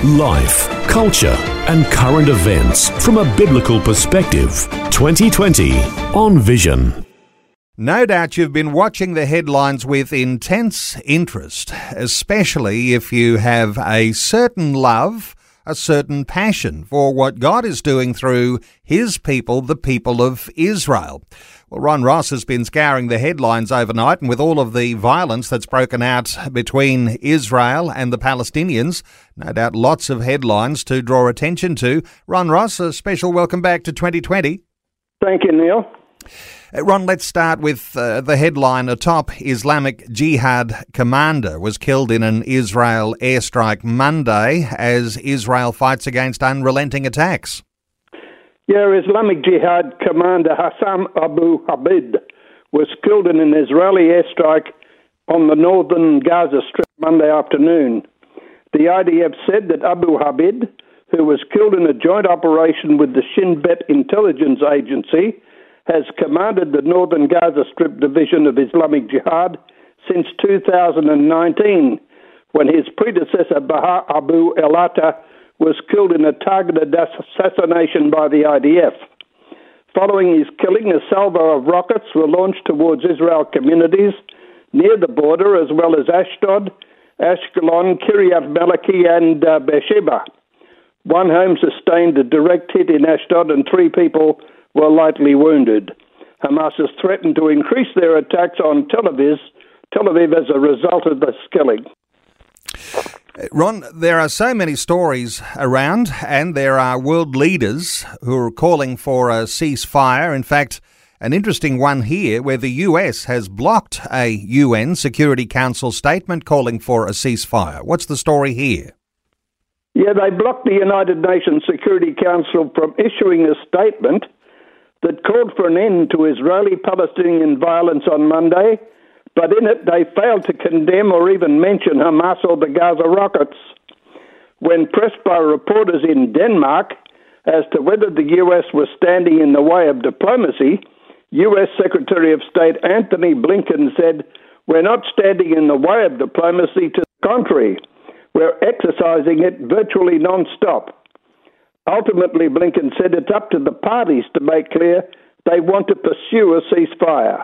Life, culture, and current events from a biblical perspective. 2020 on Vision. No doubt you've been watching the headlines with intense interest, especially if you have a certain love, a certain passion for what God is doing through His people, the people of Israel. Well, Ron Ross has been scouring the headlines overnight, and with all of the violence that's broken out between Israel and the Palestinians, no doubt lots of headlines to draw attention to. Ron Ross, a special welcome back to 2020. Thank you, Neil. Uh, Ron, let's start with uh, the headline atop Islamic Jihad commander was killed in an Israel airstrike Monday as Israel fights against unrelenting attacks. Yeah, Islamic Jihad commander Hassan Abu Habib was killed in an Israeli airstrike on the northern Gaza Strip Monday afternoon. The IDF said that Abu Habib, who was killed in a joint operation with the Shin Bet intelligence agency, has commanded the northern Gaza Strip division of Islamic Jihad since 2019, when his predecessor Baha Abu Elata was killed in a targeted assassination by the IDF. Following his killing, a salvo of rockets were launched towards Israel communities near the border, as well as Ashdod, Ashkelon, Kiryat Malachi, and uh, Beersheba. One home sustained a direct hit in Ashdod, and three people were lightly wounded. Hamas has threatened to increase their attacks on Tel Aviv, Tel Aviv as a result of this killing. Ron, there are so many stories around, and there are world leaders who are calling for a ceasefire. In fact, an interesting one here where the US has blocked a UN Security Council statement calling for a ceasefire. What's the story here? Yeah, they blocked the United Nations Security Council from issuing a statement that called for an end to Israeli Palestinian violence on Monday but in it they failed to condemn or even mention Hamas or the Gaza rockets. When pressed by reporters in Denmark as to whether the US was standing in the way of diplomacy, US Secretary of State Antony Blinken said, We're not standing in the way of diplomacy, to the contrary, we're exercising it virtually non stop. Ultimately, Blinken said it's up to the parties to make clear they want to pursue a ceasefire.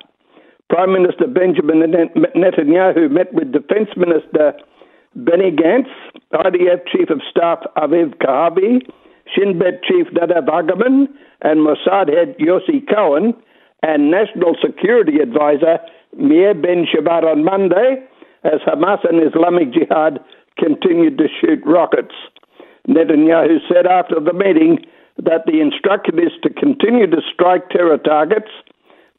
Prime Minister Benjamin Netanyahu met with Defense Minister Benny Gantz, IDF Chief of Staff Aviv Kochavi, Shin Bet Chief Nadav Argaman, and Mossad head Yossi Cohen, and National Security Advisor Meir Ben Shabbat on Monday, as Hamas and Islamic Jihad continued to shoot rockets. Netanyahu said after the meeting that the instruction is to continue to strike terror targets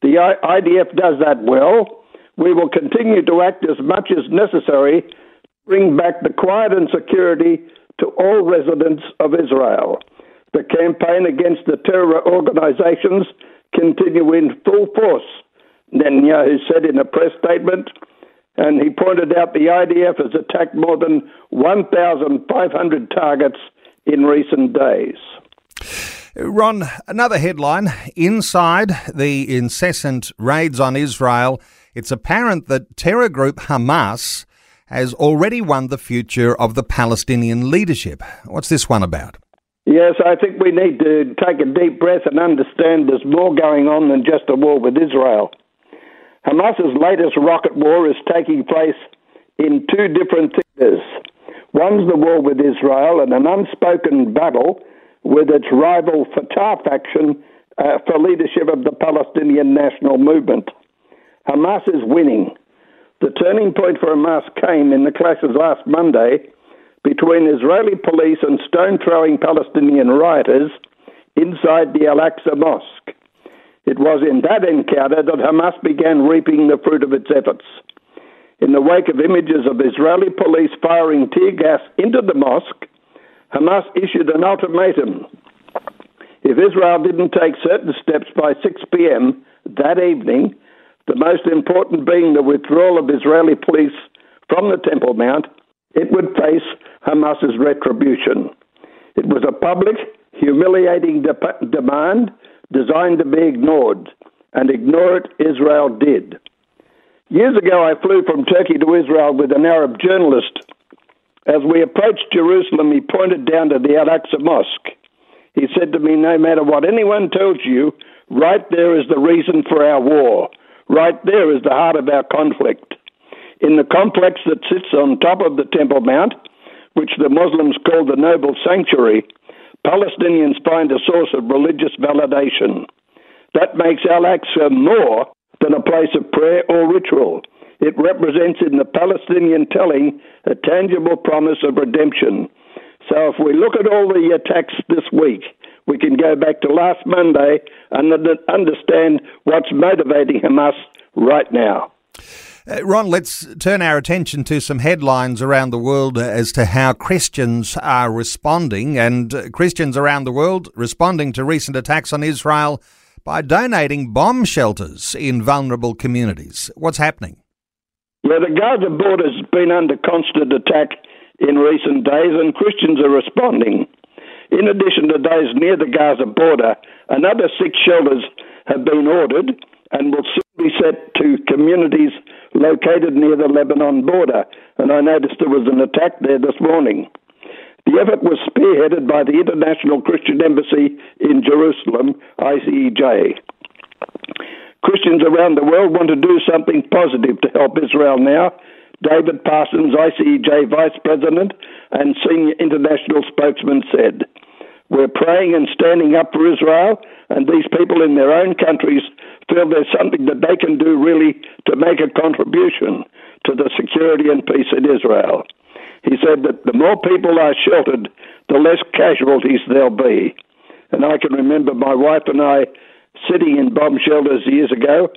the IDF does that well. We will continue to act as much as necessary to bring back the quiet and security to all residents of Israel. The campaign against the terror organizations continue in full force, Netanyahu said in a press statement, and he pointed out the IDF has attacked more than 1,500 targets in recent days. Ron, another headline inside the incessant raids on Israel, it's apparent that terror group Hamas has already won the future of the Palestinian leadership. What's this one about? Yes, I think we need to take a deep breath and understand there's more going on than just a war with Israel. Hamas's latest rocket war is taking place in two different theaters. One's the war with Israel and an unspoken battle with its rival Fatah faction uh, for leadership of the Palestinian national movement. Hamas is winning. The turning point for Hamas came in the clashes last Monday between Israeli police and stone throwing Palestinian rioters inside the Al Aqsa Mosque. It was in that encounter that Hamas began reaping the fruit of its efforts. In the wake of images of Israeli police firing tear gas into the mosque, Hamas issued an ultimatum. If Israel didn't take certain steps by 6 p.m. that evening, the most important being the withdrawal of Israeli police from the Temple Mount, it would face Hamas's retribution. It was a public, humiliating de- demand designed to be ignored, and ignore it Israel did. Years ago, I flew from Turkey to Israel with an Arab journalist. As we approached Jerusalem, he pointed down to the Al Aqsa Mosque. He said to me, No matter what anyone tells you, right there is the reason for our war. Right there is the heart of our conflict. In the complex that sits on top of the Temple Mount, which the Muslims call the Noble Sanctuary, Palestinians find a source of religious validation. That makes Al Aqsa more than a place of prayer or ritual. It represents in the Palestinian telling a tangible promise of redemption. So if we look at all the attacks this week, we can go back to last Monday and understand what's motivating Hamas right now. Uh, Ron, let's turn our attention to some headlines around the world as to how Christians are responding, and uh, Christians around the world responding to recent attacks on Israel by donating bomb shelters in vulnerable communities. What's happening? Yeah, the Gaza border has been under constant attack in recent days, and Christians are responding. In addition to those near the Gaza border, another six shelters have been ordered and will soon be set to communities located near the Lebanon border. And I noticed there was an attack there this morning. The effort was spearheaded by the International Christian Embassy in Jerusalem, ICEJ. Christians around the world want to do something positive to help Israel now. David Parsons, ICEJ Vice President and Senior International Spokesman, said, We're praying and standing up for Israel, and these people in their own countries feel there's something that they can do really to make a contribution to the security and peace in Israel. He said that the more people are sheltered, the less casualties there'll be. And I can remember my wife and I sitting in bomb shelters years ago,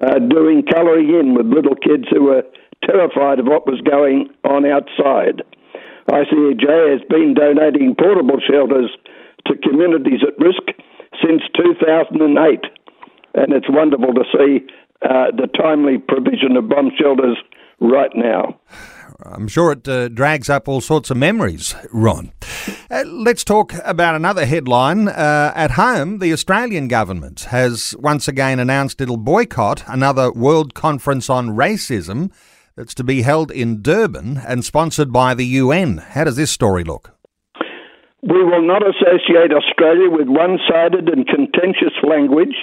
uh, doing colouring in with little kids who were terrified of what was going on outside. ICEJ has been donating portable shelters to communities at risk since 2008 and it's wonderful to see uh, the timely provision of bomb shelters right now. I'm sure it uh, drags up all sorts of memories, Ron. Uh, let's talk about another headline. Uh, at home, the Australian government has once again announced it'll boycott another World Conference on Racism that's to be held in Durban and sponsored by the UN. How does this story look? We will not associate Australia with one sided and contentious language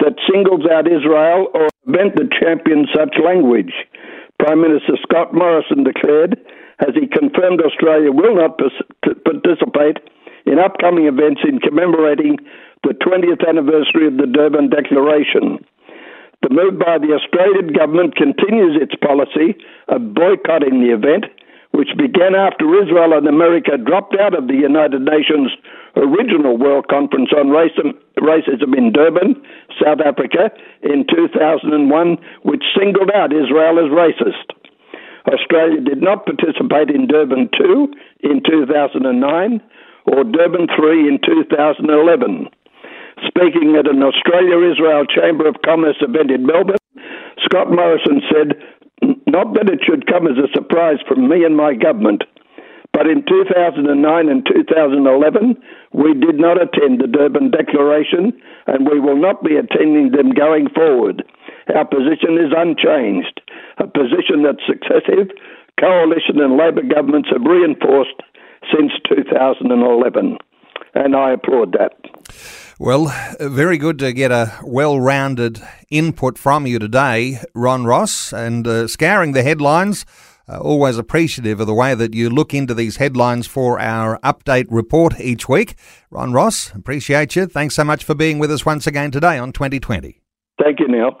that singles out Israel or invent that champions such language. Prime Minister Scott Morrison declared, as he confirmed Australia will not participate in upcoming events in commemorating the 20th anniversary of the Durban Declaration. The move by the Australian government continues its policy of boycotting the event which began after Israel and America dropped out of the United Nations original World Conference on Racism in Durban, South Africa, in 2001, which singled out Israel as racist. Australia did not participate in Durban 2 in 2009 or Durban 3 in 2011. Speaking at an Australia Israel Chamber of Commerce event in Melbourne, Scott Morrison said not that it should come as a surprise from me and my government, but in 2009 and 2011, we did not attend the Durban Declaration, and we will not be attending them going forward. Our position is unchanged, a position that successive coalition and Labor governments have reinforced since 2011, and I applaud that. Well, very good to get a well rounded input from you today, Ron Ross, and uh, scouring the headlines. Uh, always appreciative of the way that you look into these headlines for our update report each week. Ron Ross, appreciate you. Thanks so much for being with us once again today on 2020. Thank you, Neil.